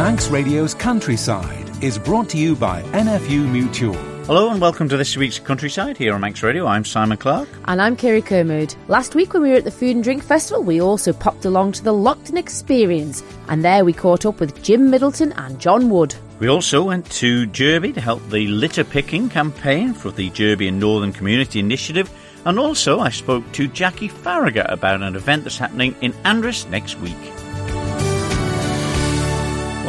Manx Radio's Countryside is brought to you by NFU Mutual. Hello and welcome to this week's Countryside here on Manx Radio. I'm Simon Clark. And I'm Kiri Kermode. Last week when we were at the Food and Drink Festival, we also popped along to the Loaghtan Experience, and there we caught up with Jim Middleton and John Wood. We also went to Jurby to help the litter picking campaign for the Jurby and Northern Community Initiative, and also I spoke to Jackie Farragher about an event that's happening in Andreas next week.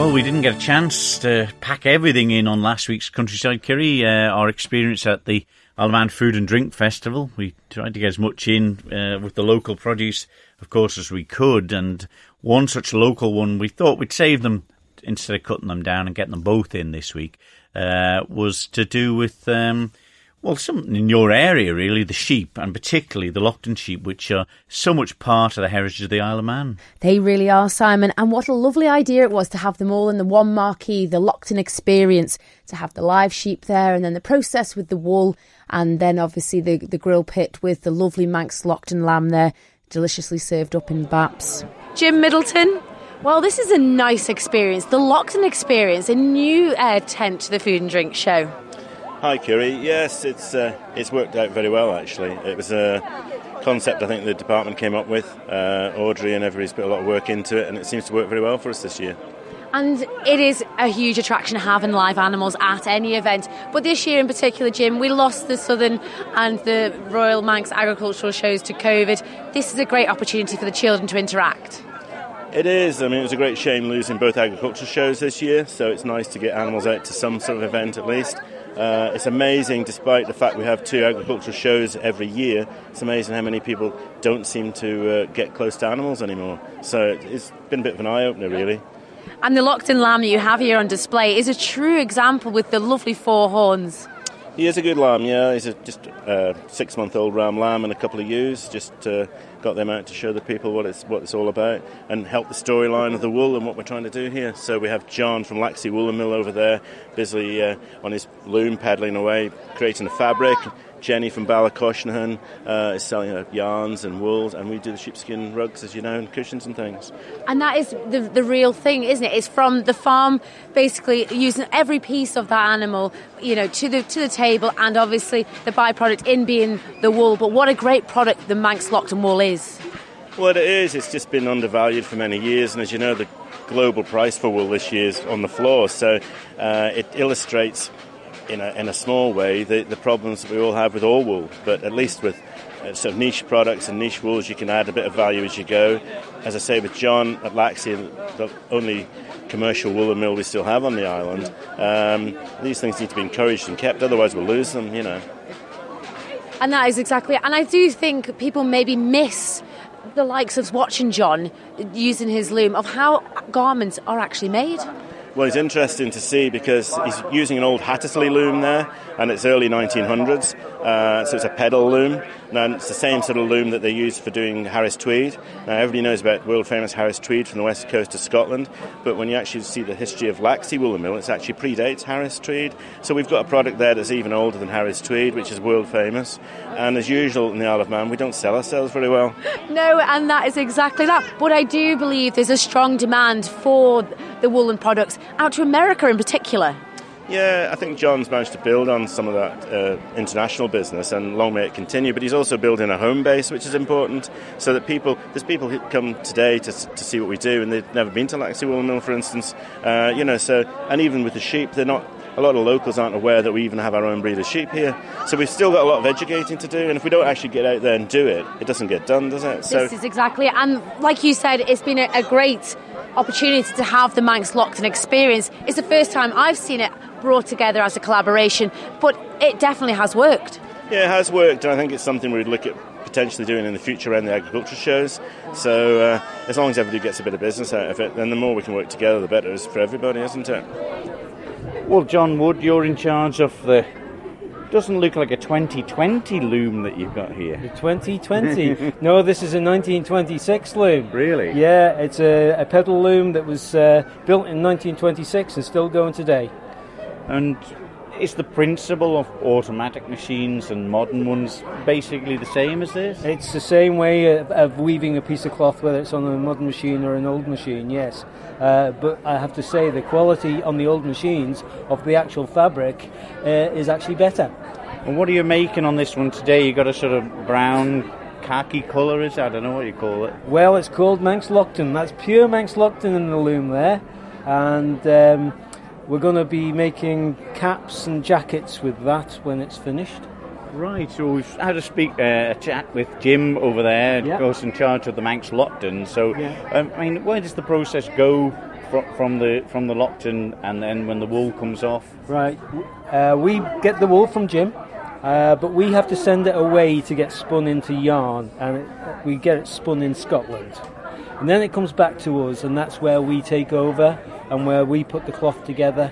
Well, we didn't get a chance to pack everything in on last week's Countryside Kiri. Uh, our experience at the Alaman Food and Drink Festival. We tried to get as much in uh, with the local produce, of course, as we could. And one such local one, we thought we'd save them instead of cutting them down and getting them both in this week, uh, was to do with um, well, something in your area, really, the sheep, and particularly the Loaghtan sheep, which are so much part of the heritage of the Isle of Man. They really are, Simon. And what a lovely idea it was to have them all in the one marquee, the Loaghtan experience, to have the live sheep there, and then the process with the wool, and then obviously the, the grill pit with the lovely Manx Loaghtan lamb there, deliciously served up in baps. Jim Middleton, well, this is a nice experience. The Loaghtan experience, a new uh, tent to the food and drink show. Hi, Kiri. Yes, it's uh, it's worked out very well actually. It was a concept I think the department came up with. Uh, Audrey and everybody's put a lot of work into it, and it seems to work very well for us this year. And it is a huge attraction having live animals at any event. But this year in particular, Jim, we lost the Southern and the Royal Manx agricultural shows to COVID. This is a great opportunity for the children to interact. It is. I mean, it was a great shame losing both agricultural shows this year, so it's nice to get animals out to some sort of event at least. Uh, it's amazing, despite the fact we have two agricultural shows every year, it's amazing how many people don't seem to uh, get close to animals anymore. So it's been a bit of an eye opener, really. And the Loaghtan lamb you have here on display is a true example with the lovely four horns. He is a good lamb, yeah. He's a, just a six month old ram lamb and a couple of ewes. Just uh, got them out to show the people what it's, what it's all about and help the storyline of the wool and what we're trying to do here. So we have John from Laxey Woolen Mill over there, busily uh, on his loom paddling away, creating the fabric. Jenny from Ballacoshnaghan uh, is selling her yarns and wools, and we do the sheepskin rugs, as you know, and cushions and things. And that is the, the real thing, isn't it? It's from the farm, basically using every piece of that animal, you know, to the to the table, and obviously the byproduct in being the wool. But what a great product the Manx Loaghtan wool is. Well, it is. It's just been undervalued for many years, and as you know, the global price for wool this year is on the floor. So uh, it illustrates in a, in a small way the, the problems that we all have with all wool, but at least with uh, sort of niche products and niche wools, you can add a bit of value as you go. As I say, with John at Laxey, the only commercial woolen mill we still have on the island, um, these things need to be encouraged and kept, otherwise we'll lose them, you know. And that is exactly it. And I do think people maybe miss the likes of watching John using his loom of how garments are actually made. Well, it's interesting to see because he's using an old Hattersley loom there, and it's early 1900s, uh, so it's a pedal loom. Now, it's the same sort of loom that they use for doing Harris Tweed. Now, everybody knows about world famous Harris Tweed from the west coast of Scotland, but when you actually see the history of Laxey Woolen Mill, it actually predates Harris Tweed. So we've got a product there that's even older than Harris Tweed, which is world famous. And as usual in the Isle of Man, we don't sell ourselves very well. No, and that is exactly that. But I do believe there's a strong demand for the woolen products out to America in particular. Yeah, I think John's managed to build on some of that uh, international business, and long may it continue. But he's also building a home base, which is important, so that people there's people who come today to, to see what we do, and they've never been to Laxey Wool Mill, for instance. Uh, you know, so and even with the sheep, they're not. A lot of locals aren't aware that we even have our own breed of sheep here. So we've still got a lot of educating to do, and if we don't actually get out there and do it, it doesn't get done, does it? So this is exactly. And like you said, it's been a, a great opportunity to have the Manx locked Loaghtan experience. It's the first time I've seen it brought together as a collaboration, but it definitely has worked. Yeah, it has worked, and I think it's something we'd look at potentially doing in the future around the agriculture shows. So uh, as long as everybody gets a bit of business out of it, then the more we can work together, the better it is for everybody, isn't it? Well, John Wood, you're in charge of the. Doesn't look like a 2020 loom that you've got here. The 2020? no, this is a 1926 loom. Really? Yeah, it's a, a pedal loom that was uh, built in 1926 and still going today. And is the principle of automatic machines and modern ones basically the same as this? It's the same way of, of weaving a piece of cloth, whether it's on a modern machine or an old machine, yes. Uh, but I have to say the quality on the old machines of the actual fabric uh, is actually better. And what are you making on this one today? You've got a sort of brown khaki colour, is it? I don't know what you call it. Well, it's called Manx Loaghtan. That's pure Manx Loaghtan in the loom there. And um, we're going to be making caps and jackets with that when it's finished. Right, so we've had a speak uh, a chat with Jim over there, Yeah. goes in charge of the Manx Loaghtan. So, Yeah. um, I mean, where does the process go from, from the from the Loaghtan, and then when the wool comes off? Right. Uh, we get the wool from Jim, uh, but we have to send it away to get spun into yarn, and it, we get it spun in Scotland. And then it comes back to us, and that's where we take over and where we put the cloth together.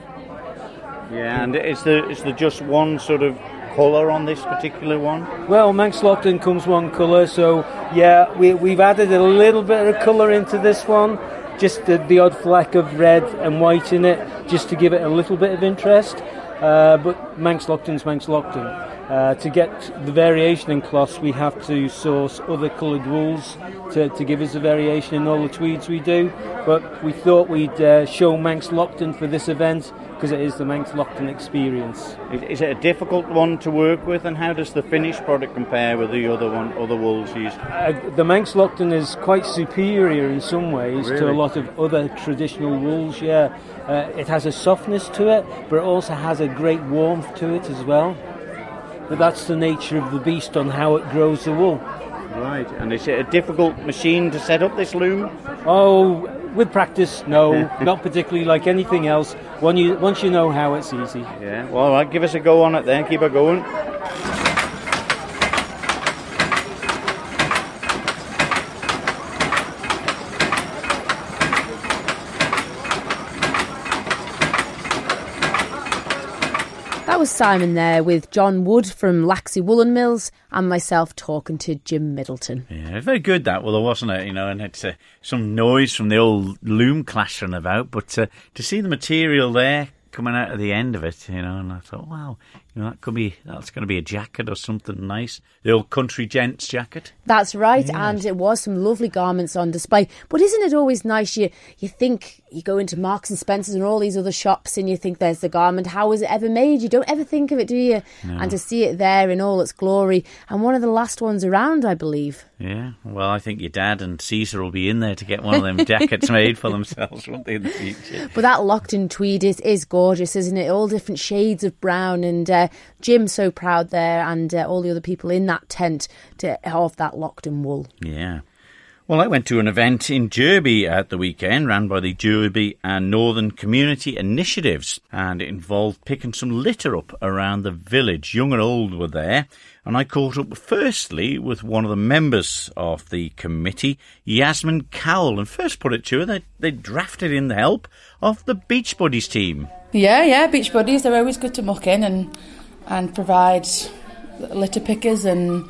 Yeah, and is there is there just one sort of colour on this particular one? Well, Manx Loaghtan comes one colour, so yeah, we, we've added a little bit of colour into this one, just the, the odd fleck of red and white in it, just to give it a little bit of interest. Uh, but Manx Loaghtan's Manx Loaghtan. Uh, to get the variation in cloths, we have to source other coloured wools to, to give us the variation in all the tweeds we do. But we thought we'd uh, show Manx Loaghtan for this event because it is the Manx Loaghtan experience. Is, it a difficult one to work with, and how does the finished product compare with the other one, other wools used? Uh, the Manx Loaghtan is quite superior in some ways to a lot of other traditional wools. Yeah, uh, it has a softness to it, but it also has a great warmth to it as well. But that's the nature of the beast on how it grows the wool. Right, and is it a difficult machine to set up this loom? Oh, with practice, no, not particularly like anything else. When you once you know how, it's easy. Yeah, well, right, give us a go on it then, keep it going. Was Simon there with John Wood from Laxey Woolen Mills and myself talking to Jim Middleton. Yeah, very good that, well, wasn't it? You know, and it's uh, some noise from the old loom clashing about, but uh, to see the material there coming out of the end of it, you know, and I thought, wow, you know, that could be that's going to be a jacket or something nice, the old country gents jacket. That's right, and it was some lovely garments on display. But isn't it always nice? You you think you go into Marks and Spencers and all these other shops, and you think there's the garment. How was it ever made? You don't ever think of it, do you? And to see it there in all its glory, and one of the last ones around, I believe. Yeah, well, I think your dad and Caesar will be in there to get one of them jackets made for themselves, won't they, in the future? But that Loaghtan tweed is, is gorgeous, isn't it? All different shades of brown, and uh, Jim's so proud there, and uh, all the other people in that tent to of that Loaghtan wool. Yeah. Well, I went to an event in Jurby at the weekend, ran by the Jurby and Northern Community Initiatives, and it involved picking some litter up around the village. Young and old were there, and I caught up firstly with one of the members of the committee, Yasmin Cowell, and first put it to her, they, they drafted in the help of the Beach Buddies team. Yeah, yeah, beach buddies. They're always good to muck in and and provide litter pickers and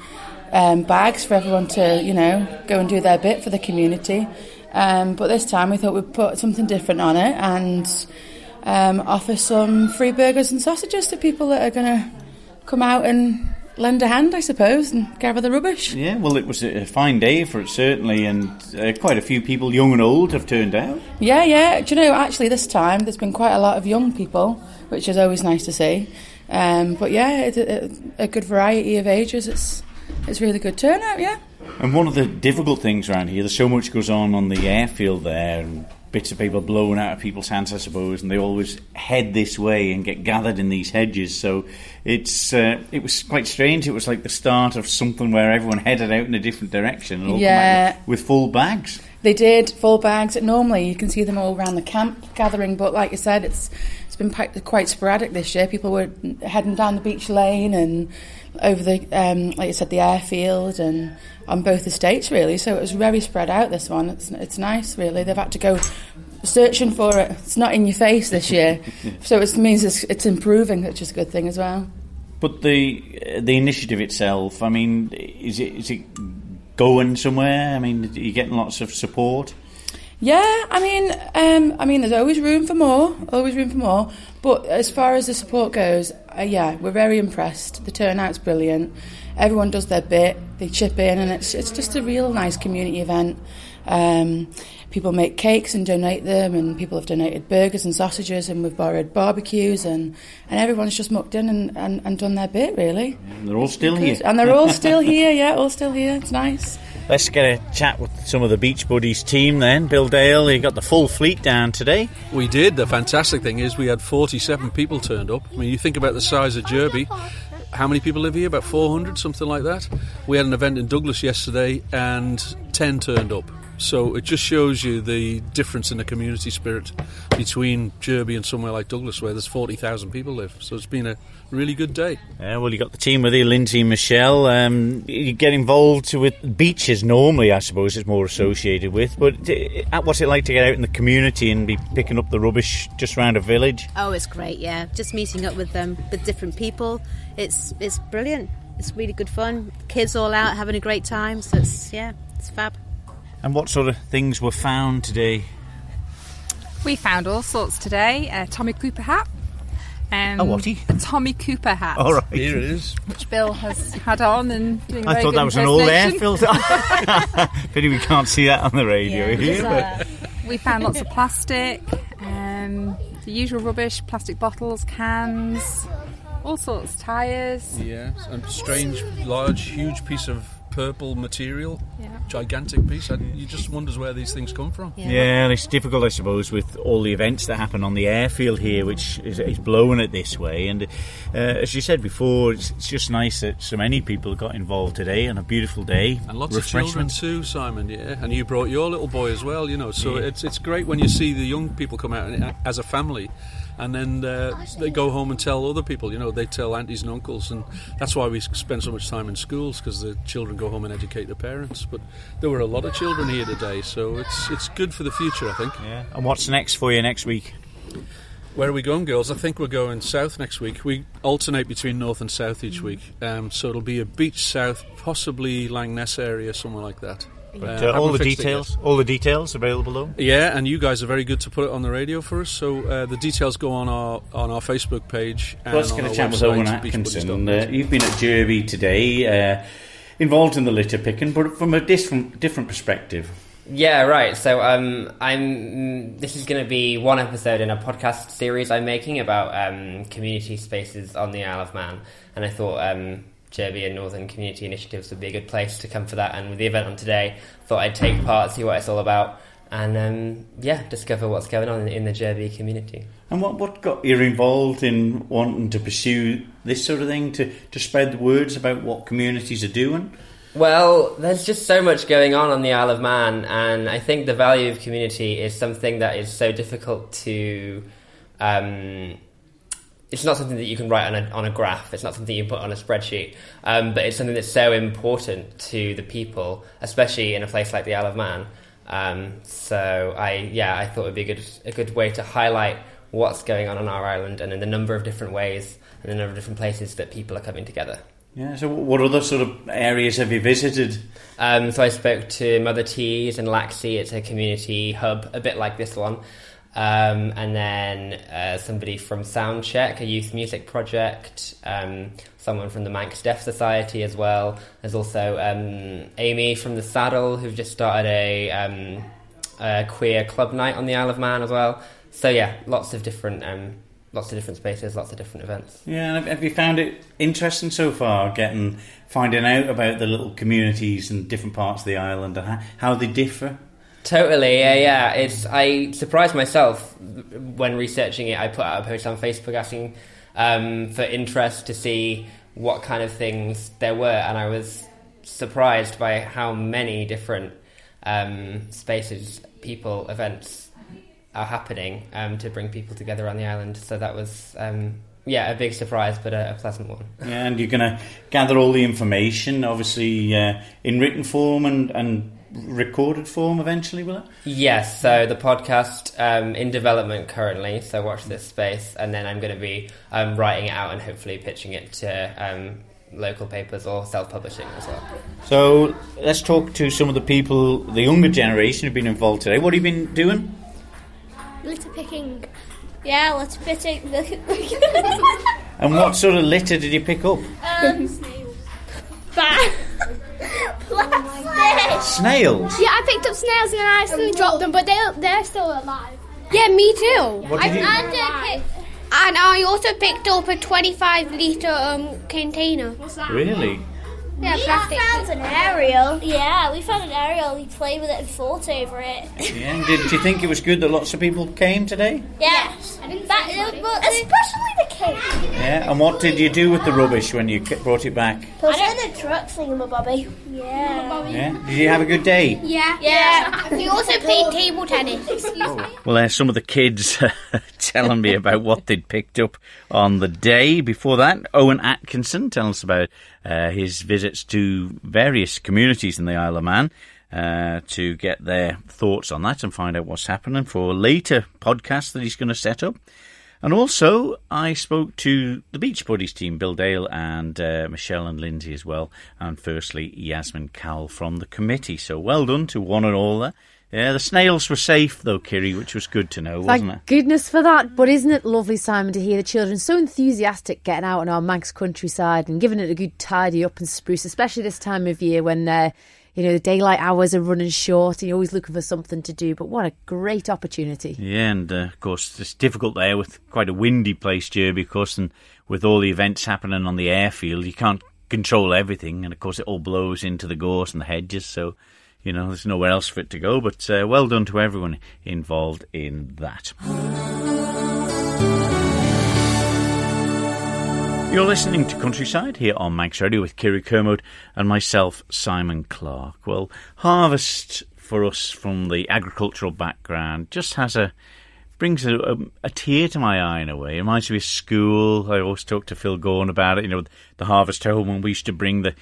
um, bags for everyone to you know go and do their bit for the community. Um, but this time we thought we'd put something different on it and um, offer some free burgers and sausages to people that are going to come out and lend a hand, I suppose, and gather the rubbish. Yeah, well, it was a fine day for it, certainly, and uh, quite a few people, young and old, have turned out. Yeah, yeah. Do you know, actually, this time there's been quite a lot of young people, which is always nice to see. Um, but yeah, it's a, a good variety of ages. It's it's really good turnout. Yeah. And one of the difficult things around here, there's so much goes on on the airfield there, and bits of paper blown out of people's hands, I suppose, and they always head this way and get gathered in these hedges. So it's uh, it was quite strange. It was like the start of something where everyone headed out in a different direction and all Yeah. with, with full bags. They did full bags. Normally, you can see them all around the camp gathering, but like you said, it's been quite, quite sporadic this year. People were heading down the beach lane and over the, um, like you said, the airfield and on both estates really. So it was very spread out. This one, it's it's nice really. They've had to go searching for it. It's not in your face this year, so it means it's, it's improving, which is a good thing as well. But the the initiative itself, I mean, is it is it going somewhere? I mean, are you getting lots of support? Yeah, I mean, um, I mean, there's always room for more, always room for more. But as far as the support goes, uh, yeah, we're very impressed. The turnout's brilliant. Everyone does their bit. They chip in, and it's it's just a real nice community event. Um, people make cakes and donate them, and people have donated burgers and sausages, and we've borrowed barbecues, and, and everyone's just mucked in and, and, and done their bit, really. And they're all still here. And they're all still here, yeah, all still here. It's nice. Let's get a chat with some of the Beach Buddies team then. Bill Dale, you got the full fleet down today. We did. The fantastic thing is we had 47 people turned up. I mean, you think about the size of Jurby. How many people live here? About 400, something like that. We had an event in Douglas yesterday and 10 turned up. So it just shows you the difference in the community spirit between Jurby and somewhere like Douglas, where there's 40,000 people live. So it's been a really good day. Yeah, well, you got the team with you, Lindsay, Michelle. Um, you get involved with beaches normally, I suppose, it's more associated with. But uh, what's it like to get out in the community and be picking up the rubbish just around a village? Oh, it's great. Yeah, just meeting up with them, with different people. It's it's brilliant. It's really good fun. Kids all out having a great time. So it's yeah, it's fab. And what sort of things were found today? We found all sorts today. A Tommy Cooper hat. Um, a whaty? A Tommy Cooper hat. All right. Here it is. Which Bill has had on and doing a I very thought that was an all air impersonation. filter. Pity we can't see that on the radio Yeah, here. but- uh, we found lots of plastic, um, the usual rubbish, plastic bottles, cans, all sorts, tyres. Yeah, and strange, large, huge piece of purple material, Yeah. gigantic piece. And you just wonders where these things come from. Yeah, and it's difficult, I suppose, with all the events that happen on the airfield here, which is, is blowing it this way. And uh, as you said before, it's, it's just nice that so many people got involved today on a beautiful day. And lots of children Refreshments. too, Simon. Yeah, and you brought your little boy as well. You know, so Yeah. it's it's great when you see the young people come out and- as a family, and then uh, they go home and tell other people. You know, they tell aunties and uncles, and that's why we spend so much time in schools because the children go home and educate their parents. But there were a lot of children here today, so it's it's good for the future, I think. Yeah. And what's next for you next week? Where are we going, girls? I think we're going south next week. We alternate between north and south each week, um, so it'll be a beach south, possibly Langness area, somewhere like that. But, Uh, uh, all the fixed it yet. details, all the details available though. Yeah, and you guys are very good to put it on the radio for us. So uh, the details go on our on our Facebook page. And Let's on get a chat with Owen Atkinson. Uh, you've been at Jurby today, uh, involved in the litter picking, but from a different different perspective. Yeah, right. So um, I'm. This is going to be one episode in a podcast series I'm making about um, community spaces on the Isle of Man, and I thought um, Jurby and Northern Community Initiatives would be a good place to come for that. And with the event on today, thought I'd take part, see what it's all about, and um, yeah, discover what's going on in, in the Jurby community. And what, what got you involved in wanting to pursue this sort of thing to, to spread the words about what communities are doing? Well, there's just so much going on on the Isle of Man, and I think the value of community is something that is so difficult to. Um, it's not something that you can write on a, on a graph. It's not something you put on a spreadsheet. Um, but it's something that's so important to the people, especially in a place like the Isle of Man. Um, so I, yeah, I thought it would be a good, a good way to highlight what's going on on our island and in the number of different ways and the number of different places that people are coming together. Yeah. So, what other sort of areas have you visited? Um, so I spoke to Mother Tees and Laxey. It's a community hub, a bit like this one. Um, and then uh, somebody from Soundcheck, a youth music project. Um, someone from the Manx Deaf Society as well. There's also um, Amy from the Saddle, who've just started a, um, a queer club night on the Isle of Man as well. So yeah, lots of different, um, lots of different spaces, lots of different events. Yeah. And have, you found it interesting so far, getting finding out about the little communities in different parts of the island and how they differ? Totally, yeah, yeah. It's I surprised myself when researching it. I put out a post on Facebook asking um, for interest to see what kind of things there were, and I was surprised by how many different um, spaces, people, events are happening um, to bring people together on the island. So that was, um, yeah, a big surprise, but a, a pleasant one. Yeah, and you're going to gather all the information, obviously, uh, in written form and, and recorded form eventually, will it? Yes, so the podcast um, in development currently. So watch this space, and then I'm going to be um, writing it out and hopefully pitching it to um, local papers or self-publishing as well. So let's talk to some of the people, the younger generation who've been involved today. What have you been doing? Litter picking. Yeah, litter picking. And what sort of litter did you pick up? um, Bad. Plastic. Snails. Yeah, I picked up snails and I accidentally dropped them, but they're, they're still alive. Yeah, me too. What did you- and, uh, pick- and I also picked up a 25 litre um, container. What's that? Really? Yeah, we plastic. found an aerial. Yeah, we found an aerial. We played with it and fought over it. Yeah. and Did, do you think it was good that lots of people came today? Yeah. I didn't that, say anybody. especially the cake. Yeah. And what did you do with the rubbish when you c- brought it back? Put it in a truck, thingamabobby. Yeah. Yeah. Did you have a good day? Yeah. Yeah. we also played table tennis. Excuse me. Well, there's some of the kids telling me about what they'd picked up on the day. Before that, Owen Atkinson telling us about uh, his visits to various communities in the Isle of Man uh, to get their thoughts on that and find out what's happening for later podcasts that he's going to set up. And also, I spoke to the Beach Buddies team, Bill Dale and uh, Michelle and Lindsay as well, and firstly, Yasmin Cowell from the committee. So well done to one and all there. Yeah, the snails were safe though, Kiri, which was good to know, wasn't it? Thank goodness for that. But isn't it lovely, Simon, to hear the children so enthusiastic getting out on our Manx countryside and giving it a good tidy up and spruce, especially this time of year when uh, you know the daylight hours are running short and you're always looking for something to do. But what a great opportunity! Yeah, and uh, of course it's difficult there with quite a windy place, Jurby, of course, and with all the events happening on the airfield, you can't control everything, and of course it all blows into the gorse and the hedges, so. You know, there's nowhere else for it to go, but uh, well done to everyone involved in that. You're listening to Countryside here on Manx Radio with Kiri Kermode and myself, Simon Clark. Well, harvest for us from the agricultural background just has a brings a, a, a tear to my eye in a way. It reminds me of school. I always talk to Phil Gorn about it. You know, the harvest home when we used to bring the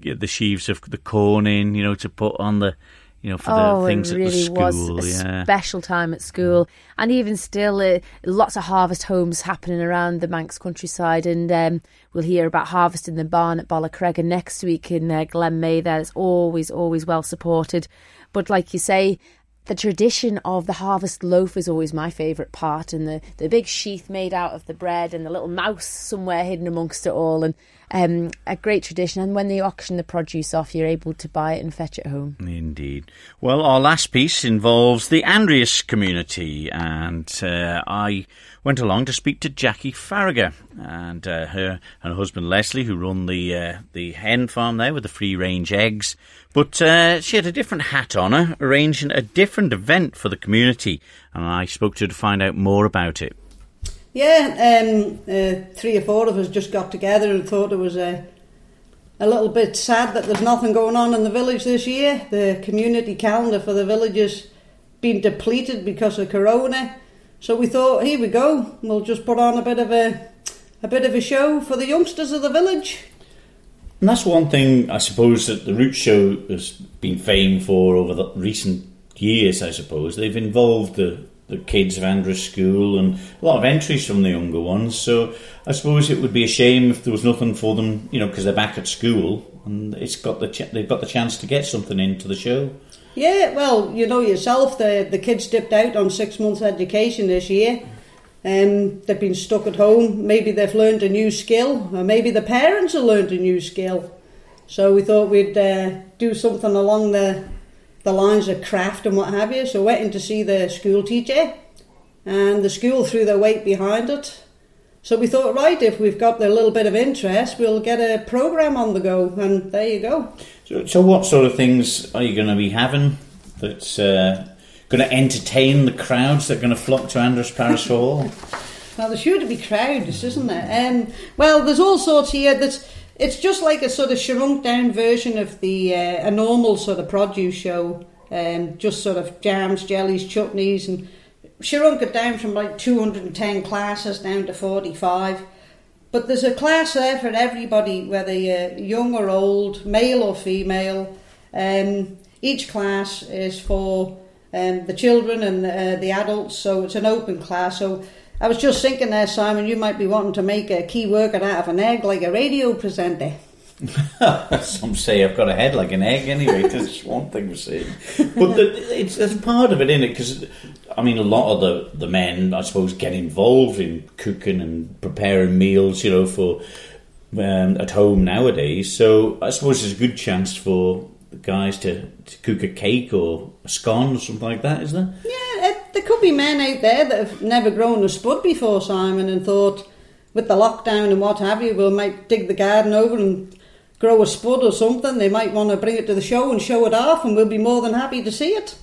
the sheaves of the corn in. You know, to put on the you know for oh, the things it at the really school. was a yeah. special time at school, and even still, uh, lots of harvest homes happening around the Manx countryside. And um, we'll hear about harvest in the barn at Ballacrega next week in uh, Glen Maye. There, it's always, always well supported. But like you say, the tradition of the harvest loaf is always my favourite part, and the, the big sheath made out of the bread, and the little mouse somewhere hidden amongst it all, and um, a great tradition. And when they auction the produce off, you're able to buy it and fetch it home. Indeed. Well, our last piece involves the Andreas community, and uh, I went along to speak to Jackie Farragher and uh, her and her husband Leslie, who run the uh, the hen farm there with the free range eggs. But uh, she had a different hat on her, arranging a different event for the community, and I spoke to her to find out more about it. Yeah, um, uh, three or four of us just got together and thought it was a, a little bit sad that there's nothing going on in the village this year. The community calendar for the village has been depleted because of Corona. So we thought, here we go, we'll just put on a bit of a a bit of a show for the youngsters of the village. And that's one thing I suppose that the Root Show has been famed for over the recent years. I suppose they've involved the the kids of Andreas School and a lot of entries from the younger ones. So I suppose it would be a shame if there was nothing for them, you know, because they're back at school and it's got the ch- they've got the chance to get something into the show. Yeah, well, you know yourself, the the kids dipped out on six months education this year. Um, they've been stuck at home. Maybe they've learned a new skill, or maybe the parents have learned a new skill. So we thought we'd uh, do something along the the lines of craft and what have you. So went in to see the school teacher, and the school threw their weight behind it. So we thought, right, if we've got a little bit of interest, we'll get a program on the go, and there you go. So, so what sort of things are you going to be having that's uh, going to entertain the crowds that are going to flock to Andreas Parish Hall? Well, there's sure to be crowds, isn't there? Um, well, there's all sorts here. That's it's just like a sort of shrunk down version of the uh, a normal sort of produce show. Um, just sort of jams, jellies, chutneys, and shrunk it down from like 210 classes down to 45. But there's a class there for everybody, whether you're young or old, male or female. Um, each class is for um, the children and uh, the adults, so it's an open class. So I was just thinking there, Simon, you might be wanting to make a key worker out of an egg, like a radio presenter. Some say I've got a head like an egg. Anyway, that's one thing we're saying. But the, it's, it's part of it, isn't it? Because I mean, a lot of the the men, I suppose, get involved in cooking and preparing meals. You know, for um, at home nowadays. So I suppose there's a good chance for guys to, to cook a cake or a scone or something like that, is there? Yeah, could be men out there that have never grown a spud before, Simon, and thought with the lockdown and what have you, we might dig the garden over and grow a spud or something. They might want to bring it to the show and show it off, and we'll be more than happy to see it.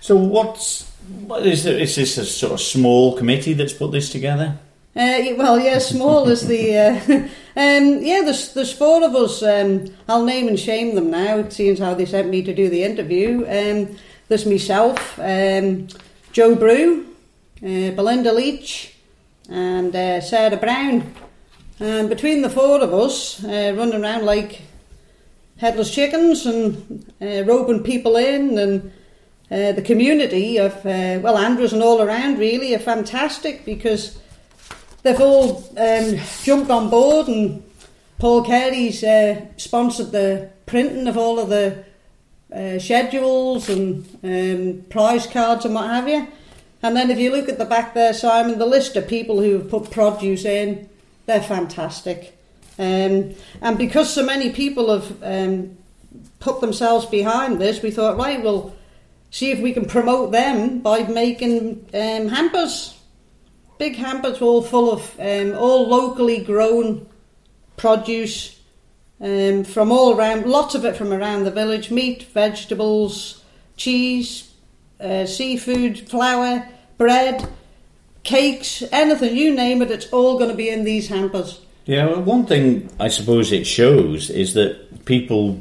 So what's what is, there, is this a sort of small committee that's put this together? Uh, well, yeah, small is the. Uh, um, yeah, there's there's four of us. Um, I'll name and shame them now. It seems how they sent me to do the interview. Um, there's myself, um, Joe Brew, uh, Belinda Leach, and uh, Sarah Brown. And between the four of us, uh, running around like headless chickens and uh, roping people in and. Uh, the community of well Andreas and all around really are fantastic because they've all um, jumped on board, and Paul Carey's uh, sponsored the printing of all of the uh, schedules and um, prize cards and what have you. And then if you look at the back there, Simon, the list of people who have put produce in, they're fantastic. Um, and because so many people have um, put themselves behind this, we thought, right, we'll see if we can promote them by making um, hampers big hampers all full of um, all locally grown produce um, from all around, lots of it from around the village meat, vegetables, cheese, uh, seafood, flour, bread, cakes, anything, you name it, it's all going to be in these hampers. Yeah, well, one thing I suppose it shows is that people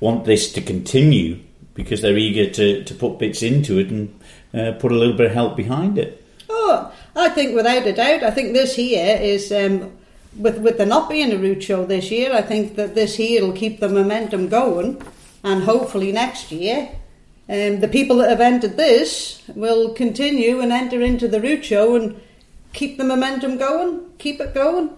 want this to continue because they're eager to, to put bits into it and uh, put a little bit of help behind it. Oh, I think without a doubt, I think this here is um, with with there not being a root show this year. I think that this here will keep the momentum going, and hopefully next year, um, the people that have entered this will continue and enter into the root show and keep the momentum going, keep it going.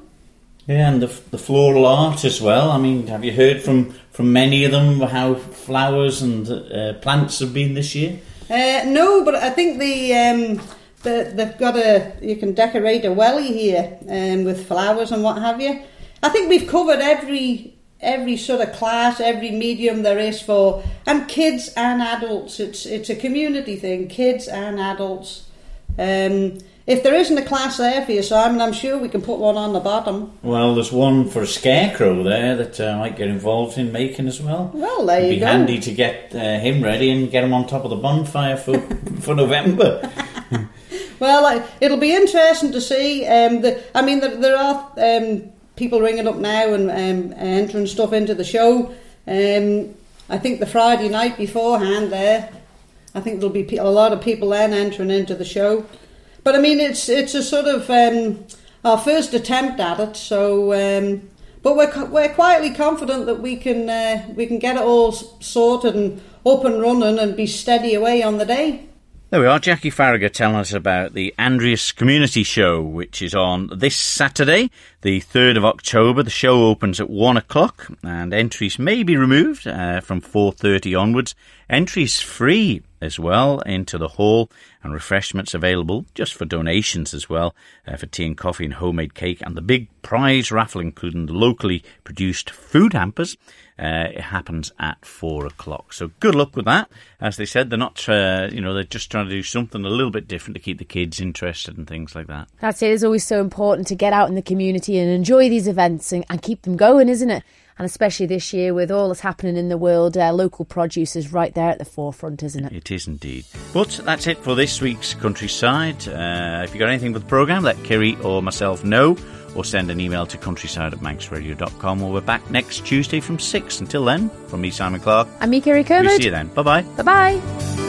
Yeah, and the, the floral art as well. I mean, have you heard from, from many of them how flowers and uh, plants have been this year? Uh, no, but I think the um, the, they've got a you can decorate a welly here um, with flowers and what have you. I think we've covered every every sort of class, every medium there is for and kids and adults. It's it's a community thing, kids and adults. Um, if there isn't a class there for you, Simon, I'm sure we can put one on the bottom. Well, there's one for a scarecrow there that uh, I might get involved in making as well. Well, there It'd you be go. handy to get uh, him ready and get him on top of the bonfire for for November. Well, it'll be interesting to see. Um, the, I mean, there, there are um, people ringing up now and um, entering stuff into the show. Um, I think the Friday night beforehand there, I think there'll be a lot of people then entering into the show. But I mean, it's it's a sort of um, our first attempt at it. So, um, but we're we're quietly confident that we can uh, we can get it all sorted and up and running and be steady away on the day. There we are, Jackie Farragher telling us about the Andreas Community Show, which is on this Saturday, the 3rd of October. The show opens at 1 o'clock and entries may be removed uh, from 4.30 onwards. Entries free as well into the hall and refreshments available just for donations as well uh, for tea and coffee and homemade cake and the big prize raffle including locally produced food hampers. Uh, it happens at four o'clock. So good luck with that. As they said, they're not, uh, you know, they're just trying to do something a little bit different to keep the kids interested and things like that. That's it. It's always so important to get out in the community and enjoy these events and, and keep them going, isn't it? And especially this year with all that's happening in the world, uh, local produce is right there at the forefront, isn't it? It is indeed. But that's it for this week's Countryside. Uh, if you've got anything for the programme, let Kiri or myself know or send an email to countryside at manxradio.com. We'll be back next Tuesday from 6. Until then, from me, Simon Clark. I'm me, Kiri We Kermode. see you then. Bye bye. Bye bye.